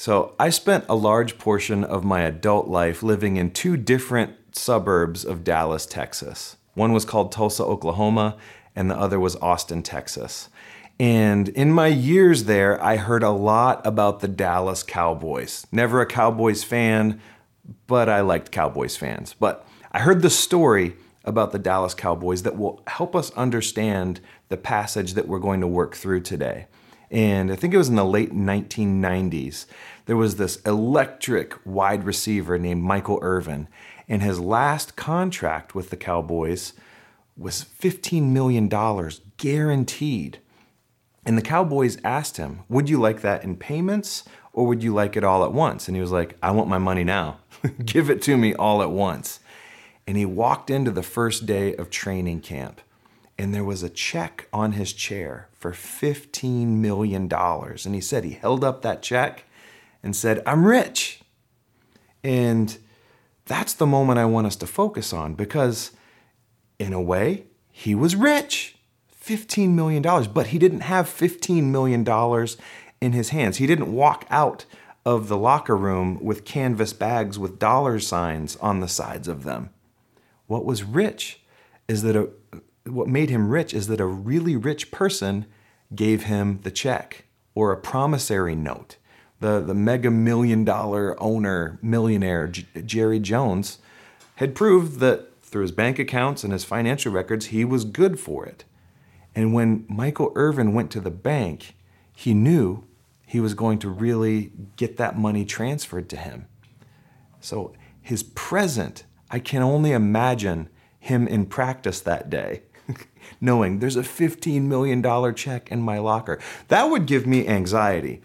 So, I spent a large portion of my adult life living in two different suburbs of Dallas, Texas. One was called Tulsa, Oklahoma, and the other was Austin, Texas. And in my years there, I heard a lot about the Dallas Cowboys. Never a Cowboys fan, but I liked Cowboys fans. But I heard the story about the Dallas Cowboys that will help us understand the passage that we're going to work through today. And I think it was in the late 1990s. There was this electric wide receiver named Michael Irvin, and his last contract with the Cowboys was $15 million guaranteed. And the Cowboys asked him, Would you like that in payments or would you like it all at once? And he was like, I want my money now. Give it to me all at once. And he walked into the first day of training camp, and there was a check on his chair for $15 million. And he said he held up that check and said, I'm rich. And that's the moment I want us to focus on because, in a way, he was rich. $15 million, but he didn't have $15 million in his hands. He didn't walk out of the locker room with canvas bags with dollar signs on the sides of them. What was rich is that what made him rich is that a really rich person gave him the check or a promissory note. The, the mega million dollar owner, millionaire, J- Jerry Jones, had proved that through his bank accounts and his financial records, he was good for it. And when Michael Irvin went to the bank, he knew he was going to really get that money transferred to him. So his present I can only imagine him in practice that day, knowing there's a $15 million check in my locker. That would give me anxiety.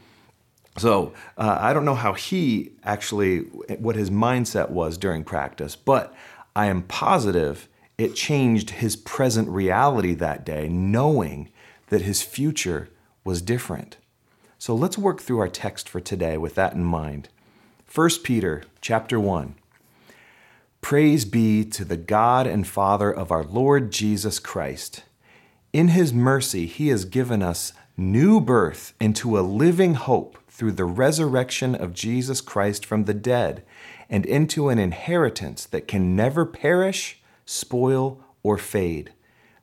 So uh, I don't know how he actually, what his mindset was during practice, but I am positive it changed his present reality that day, knowing that his future was different. So let's work through our text for today with that in mind. 1 Peter chapter 1. Praise be to the God and Father of our Lord Jesus Christ. In his mercy, he has given us new birth into a living hope through the resurrection of Jesus Christ from the dead, and into an inheritance that can never perish, spoil, or fade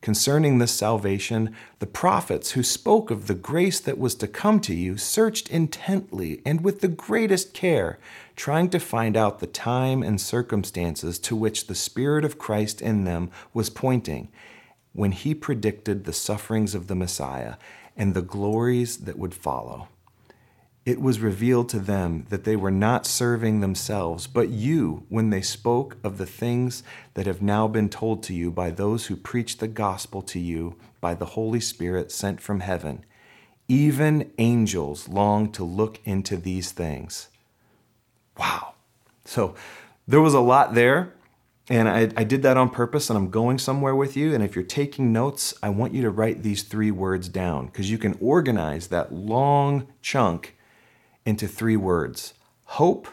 Concerning this salvation, the prophets who spoke of the grace that was to come to you searched intently and with the greatest care, trying to find out the time and circumstances to which the Spirit of Christ in them was pointing when he predicted the sufferings of the Messiah and the glories that would follow it was revealed to them that they were not serving themselves, but you, when they spoke of the things that have now been told to you by those who preach the gospel to you by the Holy Spirit sent from heaven. Even angels long to look into these things. Wow. So there was a lot there, and I, I, did that on purpose, and I'm going somewhere with you. And if you're taking notes, I want you to write these three words down because you can organize that long chunk into three words hope,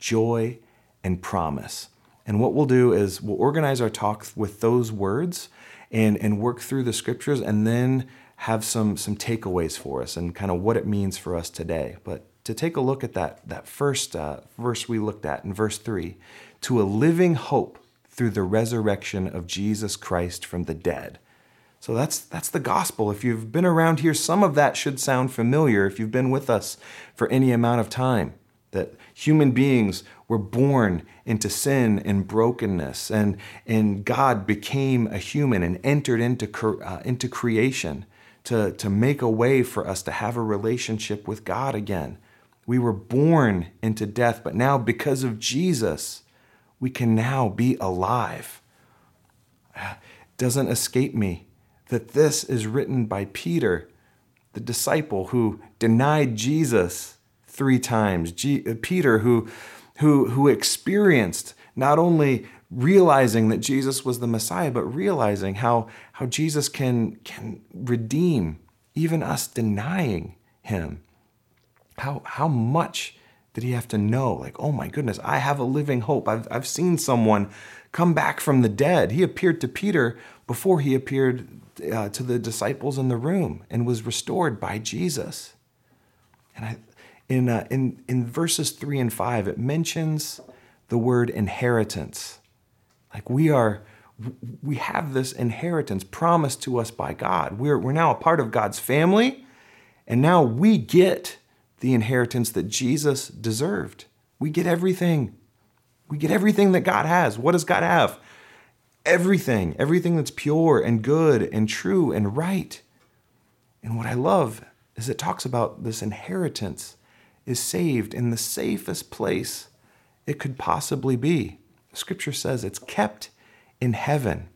joy, and promise. And what we'll do is we'll organize our talk with those words and, and work through the scriptures and then have some, some takeaways for us and kind of what it means for us today. But to take a look at that, that first uh, verse we looked at in verse 3 to a living hope through the resurrection of Jesus Christ from the dead. So that's that's the gospel. If you've been around here, some of that should sound familiar if you've been with us for any amount of time. that human beings were born into sin and brokenness, and, and God became a human and entered into, uh, into creation to, to make a way for us to have a relationship with God again. We were born into death, but now because of Jesus, we can now be alive. It doesn't escape me that this is written by Peter, the disciple who denied Jesus three times. G- uh, Peter, who, who, who experienced not only realizing that Jesus was the Messiah, but realizing how, how Jesus can, can redeem even us denying him. How, how much did he have to know? Like, oh my goodness, I have a living hope. I've, I've seen someone come back from the dead. He appeared to Peter before he appeared uh, to the disciples in the room and was restored by Jesus. And I, in, uh, in, in verses three and five, it mentions the word inheritance. Like we are, we have this inheritance promised to us by God. We're, we're now a part of God's family, and now we get the inheritance that Jesus deserved. We get everything. We get everything that God has. What does God have? Everything, everything that's pure and good and true and right. And what I love is it talks about this inheritance is saved in the safest place it could possibly be. Scripture says it's kept in heaven.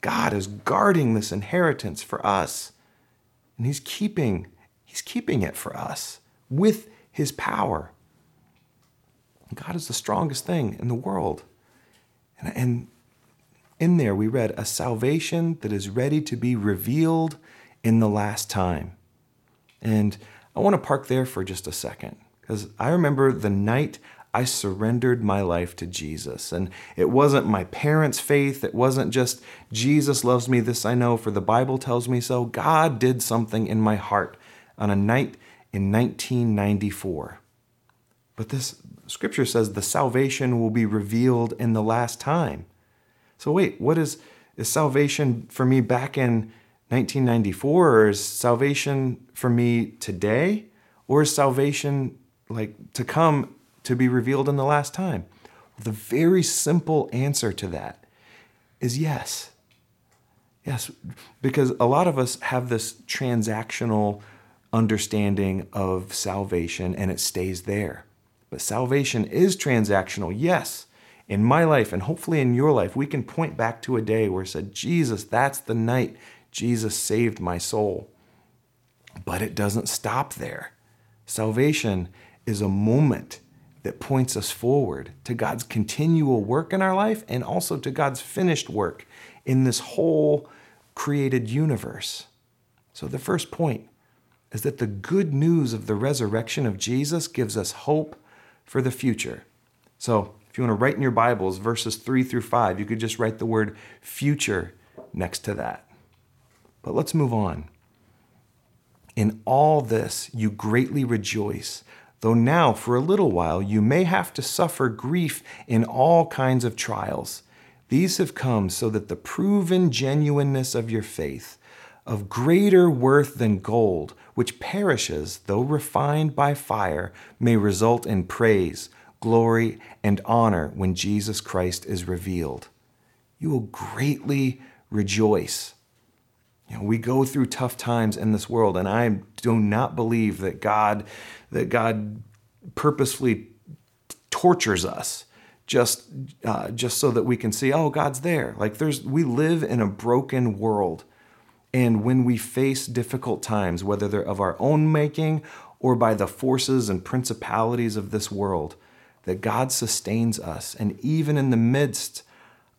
God is guarding this inheritance for us, and He's keeping, He's keeping it for us with His power. God is the strongest thing in the world. And, and in there, we read a salvation that is ready to be revealed in the last time. And I want to park there for just a second because I remember the night I surrendered my life to Jesus. And it wasn't my parents' faith, it wasn't just Jesus loves me, this I know, for the Bible tells me so. God did something in my heart on a night in 1994. But this scripture says the salvation will be revealed in the last time. So wait, what is is salvation for me back in 1994 or is salvation for me today or is salvation like to come to be revealed in the last time? The very simple answer to that is yes. Yes, because a lot of us have this transactional understanding of salvation and it stays there. But salvation is transactional, yes. In my life and hopefully in your life, we can point back to a day where it said, Jesus, that's the night Jesus saved my soul. But it doesn't stop there. Salvation is a moment that points us forward to God's continual work in our life and also to God's finished work in this whole created universe. So, the first point is that the good news of the resurrection of Jesus gives us hope for the future. So, if you want to write in your Bibles verses 3 through 5, you could just write the word future next to that. But let's move on. In all this, you greatly rejoice, though now for a little while you may have to suffer grief in all kinds of trials. These have come so that the proven genuineness of your faith, of greater worth than gold, which perishes though refined by fire, may result in praise, glory, and honor when Jesus Christ is revealed. You will greatly rejoice. You know, we go through tough times in this world, and I do not believe that God, that God purposefully tortures us just, uh, just so that we can see, oh, God's there. Like there's, we live in a broken world, and when we face difficult times, whether they're of our own making or by the forces and principalities of this world, that God sustains us, and even in the midst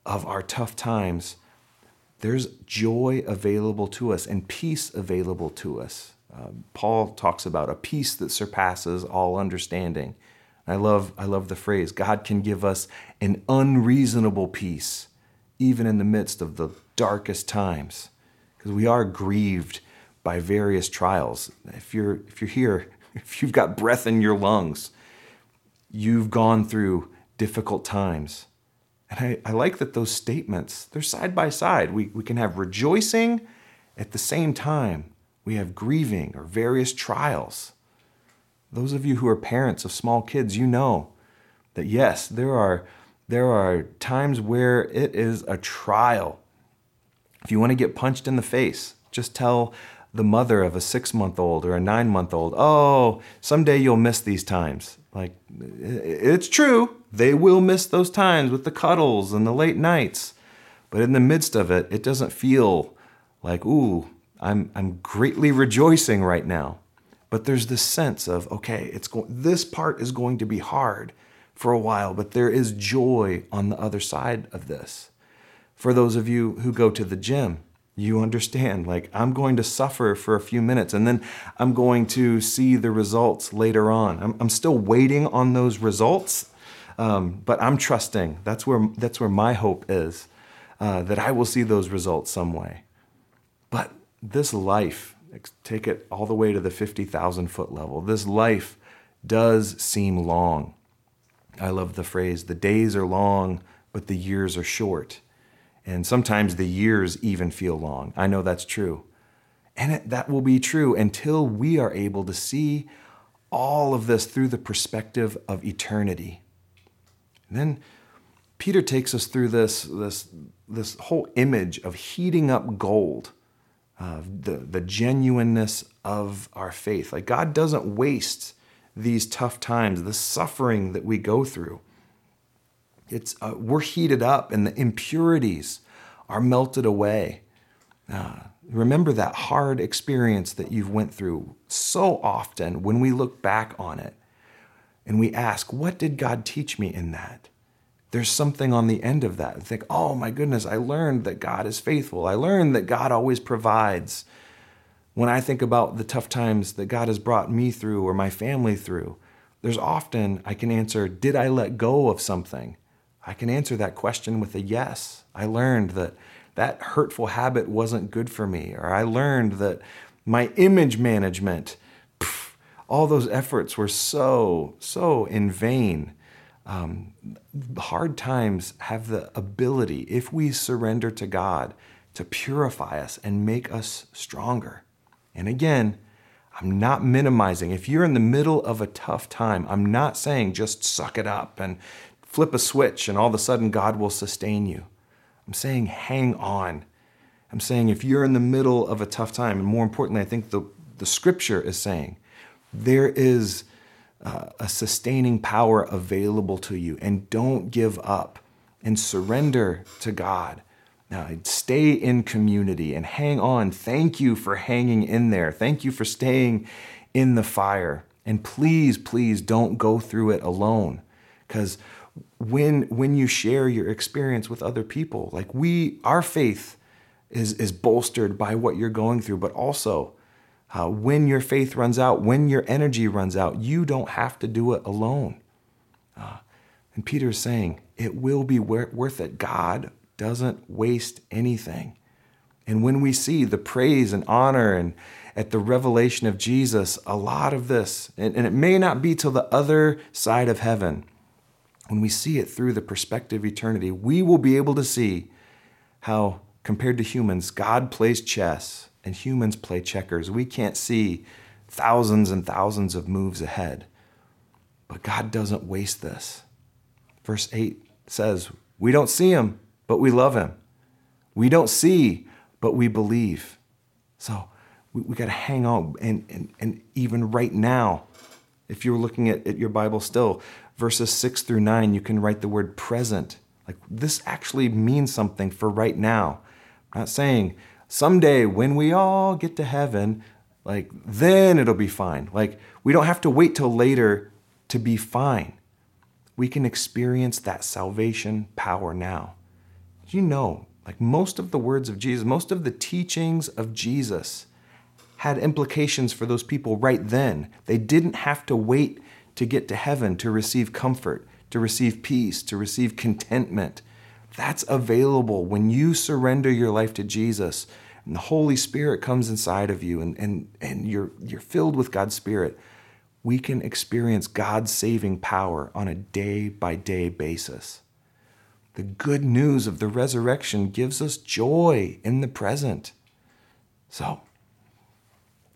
of our tough times there's joy available to us and peace available to us. Uh, Paul talks about a peace that surpasses all understanding. I love, I love the phrase God can give us an unreasonable peace, even in the midst of the darkest times, because we are grieved by various trials. If you're, if you're here, if you've got breath in your lungs, you've gone through difficult times. And I, I like that those statements, they're side by side. We, we can have rejoicing at the same time. We have grieving or various trials. Those of you who are parents of small kids, you know that yes, there are, there are times where it is a trial. If you want to get punched in the face, just tell the mother of a six month old or a nine month old, oh, someday you'll miss these times. Like, it's true. They will miss those times with the cuddles and the late nights. But in the midst of it, it doesn't feel like, ooh, I'm, I'm greatly rejoicing right now. But there's this sense of, okay, it's this part is going to be hard for a while, but there is joy on the other side of this. For those of you who go to the gym, you understand, like, I'm going to suffer for a few minutes and then I'm going to see the results later on. I'm, I'm still waiting on those results, um, but I'm trusting. That's where, that's where my hope is, uh, that I will see those results some way. But this life, take it all the way to the 50,000 foot level, this life does seem long. I love the phrase, the days are long, but the years are short. And sometimes the years even feel long. I know that's true. And it, that will be true until we are able to see all of this through the perspective of eternity. And then Peter takes us through this, this, this whole image of heating up gold, uh, the, the genuineness of our faith. Like God doesn't waste these tough times, the suffering that we go through. It's, uh, we're heated up and the impurities are melted away. Uh, remember that hard experience that you've went through so often when we look back on it and we ask, what did God teach me in that? There's something on the end of that. And think, oh my goodness, I learned that God is faithful. I learned that God always provides. When I think about the tough times that God has brought me through or my family through, there's often I can answer, did I let go of something? I can answer that question with a yes. I learned that that hurtful habit wasn't good for me, or I learned that my image management, pff, all those efforts were so, so in vain. Um, hard times have the ability, if we surrender to God, to purify us and make us stronger. And again, I'm not minimizing. If you're in the middle of a tough time, I'm not saying just suck it up and flip a switch and all of a sudden God will sustain you. I'm saying hang on. I'm saying if you're in the middle of a tough time, and more importantly, I think the, the scripture is saying there is uh, a sustaining power available to you, and don't give up and surrender to God. Now, stay in community and hang on. Thank you for hanging in there. Thank you for staying in the fire. And please, please don't go through it alone because when when you share your experience with other people. Like we our faith is is bolstered by what you're going through but also uh, when your faith runs out when your energy runs out you don't have to do it alone. Uh, and peter is saying it will be worth it. God doesn't waste anything. And when we see the praise and honor and at the revelation of jesus a lot of this and, and it may not be till the other side of heaven when we see it through the perspective of eternity, we will be able to see how, compared to humans, God plays chess and humans play checkers. We can't see thousands and thousands of moves ahead. But God doesn't waste this. Verse 8 says, We don't see him, but we love him. We don't see, but we believe. So we, we got to hang on. And, and, and even right now, if you're looking at, at your Bible still, verses 6 through 9, you can write the word present. Like this actually means something for right now. I'm not saying someday when we all get to heaven, like then it'll be fine. Like we don't have to wait till later to be fine. We can experience that salvation power now. You know, like most of the words of Jesus, most of the teachings of Jesus had implications for those people right then. They didn't have to wait to get to heaven, to receive comfort, to receive peace, to receive contentment. That's available when you surrender your life to Jesus and the Holy Spirit comes inside of you and, and, and you're, you're filled with God's Spirit. We can experience God's saving power on a day by day basis. The good news of the resurrection gives us joy in the present. So,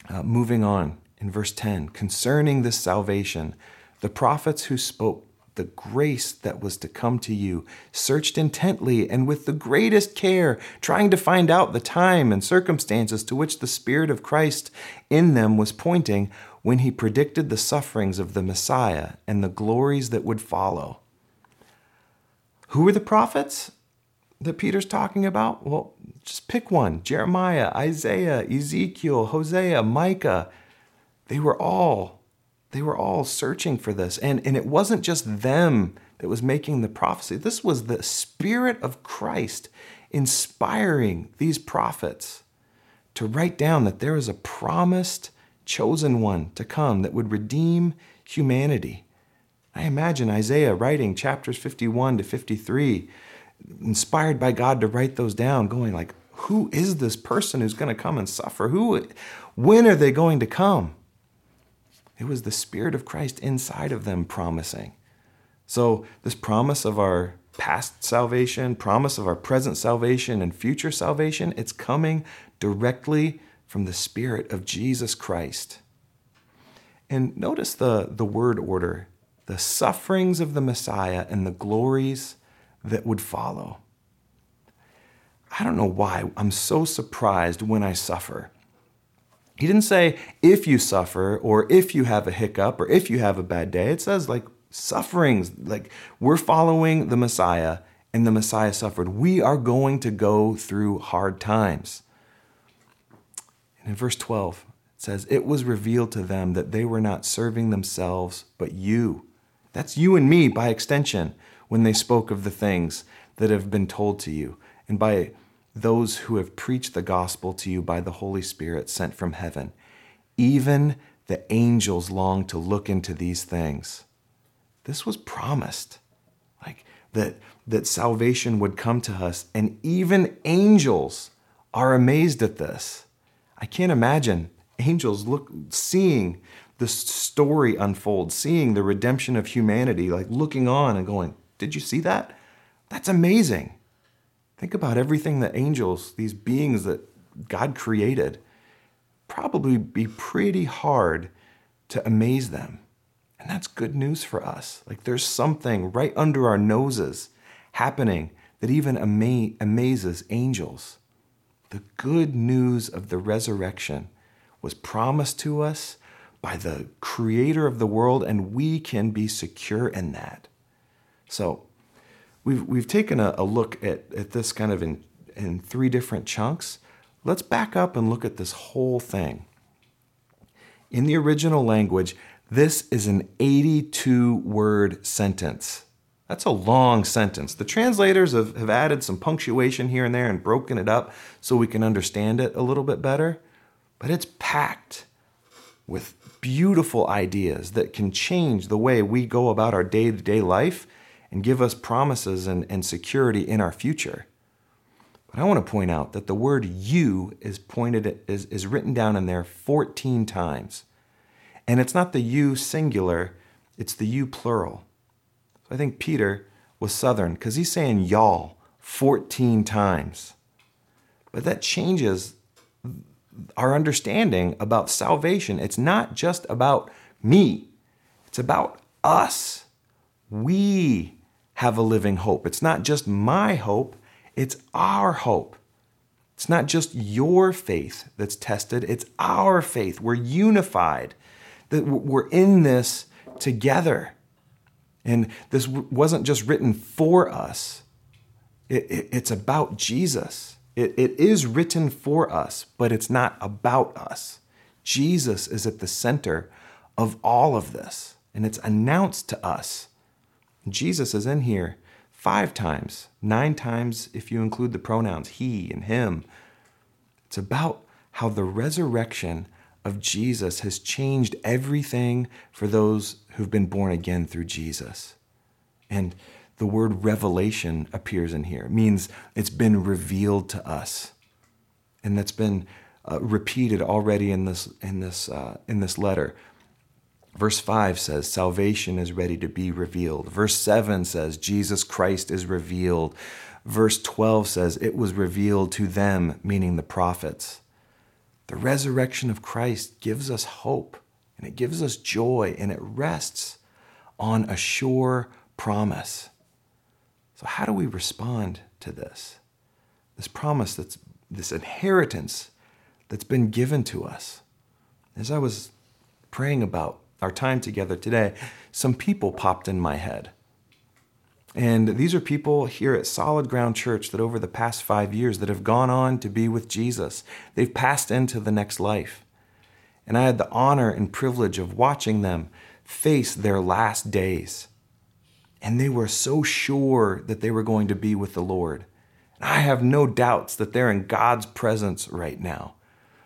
uh, moving on in verse 10 concerning this salvation, the prophets who spoke the grace that was to come to you, searched intently and with the greatest care, trying to find out the time and circumstances to which the Spirit of Christ in them was pointing when he predicted the sufferings of the Messiah and the glories that would follow. Who were the prophets that Peter's talking about? Well, just pick one Jeremiah, Isaiah, Ezekiel, Hosea, Micah. They were all they were all searching for this. And, and it wasn't just them that was making the prophecy, this was the Spirit of Christ inspiring these prophets to write down that there is a promised chosen one to come that would redeem humanity. I imagine Isaiah writing chapters 51 to 53, inspired by God to write those down, going like, who is this person who's going to come and suffer? Who when are they going to come? It was the Spirit of Christ inside of them promising. So, this promise of our past salvation, promise of our present salvation, and future salvation, it's coming directly from the Spirit of Jesus Christ. And notice the, the word order the sufferings of the Messiah and the glories that would follow. I don't know why I'm so surprised when I suffer. He didn't say if you suffer or if you have a hiccup or if you have a bad day. It says like sufferings, like we're following the Messiah and the Messiah suffered. We are going to go through hard times. And in verse 12, it says, It was revealed to them that they were not serving themselves, but you. That's you and me by extension when they spoke of the things that have been told to you. And by those who have preached the gospel to you by the Holy Spirit sent from heaven. Even the angels long to look into these things. This was promised. Like that, that salvation would come to us, and even angels are amazed at this. I can't imagine angels look seeing the story unfold, seeing the redemption of humanity, like looking on and going, Did you see that? That's amazing. Think about everything that angels, these beings that God created, probably be pretty hard to amaze them. And that's good news for us. Like there's something right under our noses happening that even ama- amazes angels. The good news of the resurrection was promised to us by the creator of the world, and we can be secure in that. So, we've, we've taken a, a look at, at this kind of in, in three different chunks. Let's back up and look at this whole thing. In the original language, this is an 82 word sentence. That's a long sentence. The translators have, have added some punctuation here and there and broken it up so we can understand it a little bit better. But it's packed with beautiful ideas that can change the way we go about our day to day life and give us promises and, and security in our future. But I want to point out that the word you is pointed is, is written down in there 14 times. And it's not the you singular, it's the you plural. So I think Peter was southern because he's saying y'all 14 times. But that changes our understanding about salvation. It's not just about me, it's about us. We have a living hope. It's not just my hope, it's our hope. It's not just your faith that's tested, it's our faith. We're unified, that we're in this together. And this wasn't just written for us, it, it, it's about Jesus. It, it is written for us, but it's not about us. Jesus is at the center of all of this, and it's announced to us Jesus is in here five times, nine times if you include the pronouns he and him. It's about how the resurrection of Jesus has changed everything for those who've been born again through Jesus. And the word revelation appears in here. It means it's been revealed to us. And that's been uh, repeated already in this, in, this, uh, in this letter. Verse 5 says, Salvation is ready to be revealed. Verse 7 says, Jesus Christ is revealed. Verse 12 says, It was revealed to them, meaning the prophets. The resurrection of Christ gives us hope and it gives us joy and it rests on a sure promise. So, how do we respond to this? This promise that's this inheritance that's been given to us. As I was praying about our time together today, some people popped in my head. And these are people here at Solid Ground Church that over the past five years that have gone on to be with Jesus. They've passed into the next life. And I had the honor and privilege of watching them face their last days. And they were so sure that they were going to be with the Lord. And I have no doubts that they're in God's presence right now.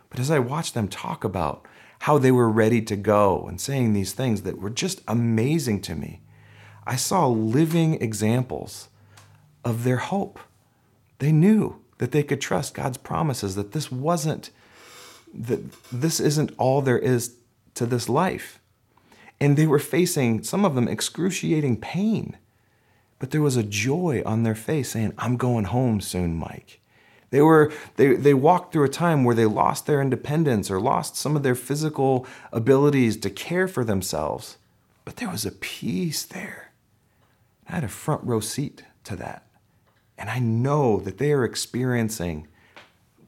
But as I watched them talk about how they were ready to go and saying these things that were just amazing to me, I saw living examples of their hope. They knew that they could trust God's promises, that this wasn't, that this isn't all there is to this life. And they were facing, some of them, excruciating pain. But there was a joy on their face saying, I'm going home soon, Mike. They were they, they walked through a time where they lost their independence or lost some of their physical abilities to care for themselves. But there was a peace there. I had a front row seat to that. And I know that they are experiencing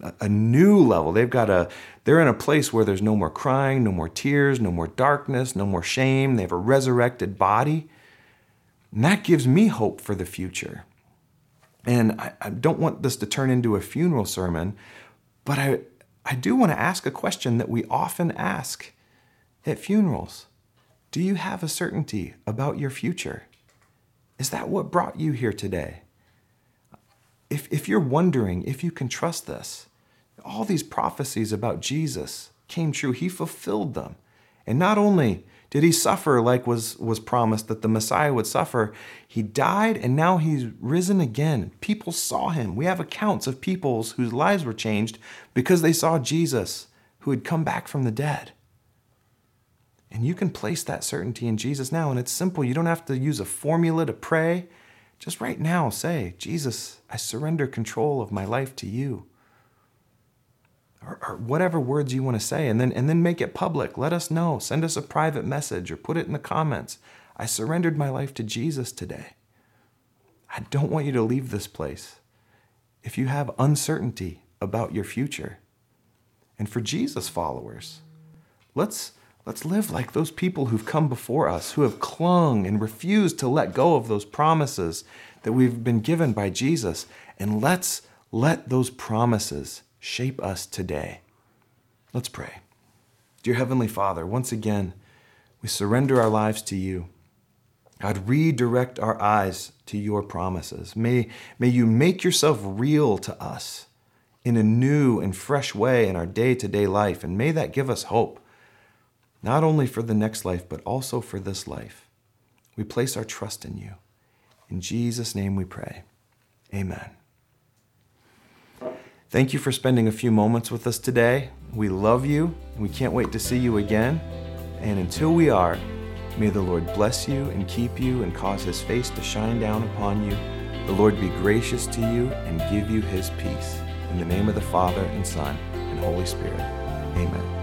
a, a new level. They've got a they're in a place where there's no more crying, no more tears, no more darkness, no more shame. They have a resurrected body. And that gives me hope for the future. And I, I don't want this to turn into a funeral sermon, but I, I do want to ask a question that we often ask at funerals Do you have a certainty about your future? Is that what brought you here today? If, if you're wondering if you can trust this, all these prophecies about Jesus came true. He fulfilled them. And not only did he suffer like was, was promised that the Messiah would suffer? He died and now he's risen again. People saw him. We have accounts of peoples whose lives were changed because they saw Jesus who had come back from the dead. And you can place that certainty in Jesus now. And it's simple. You don't have to use a formula to pray. Just right now say, Jesus, I surrender control of my life to you or, or whatever words you want to say and then and then make it public. Let us know. Send us a private message or put it in the comments. I surrendered my life to jesus today. I don't want you to leave this place if you have uncertainty about your future. And for jesus followers let's let's live like those people who've come before us who have clung and refused to let go of those promises that we've been given by jesus. And let's let those promises shape us today. Let's pray. Dear Heavenly Father, once again, we surrender our lives to you. God, redirect our eyes to your promises. May, may you make yourself real to us in a new and fresh way in our day to day life. And may that give us hope, not only for the next life, but also for this life. We place our trust in you. In Jesus' name we pray. Amen. Thank you for spending a few moments with us today. We love you. We can't wait to see you again. And until we are, may the Lord bless you and keep you and cause his face to shine down upon you. The Lord be gracious to you and give you his peace. In the name of the Father and Son and Holy Spirit. Amen.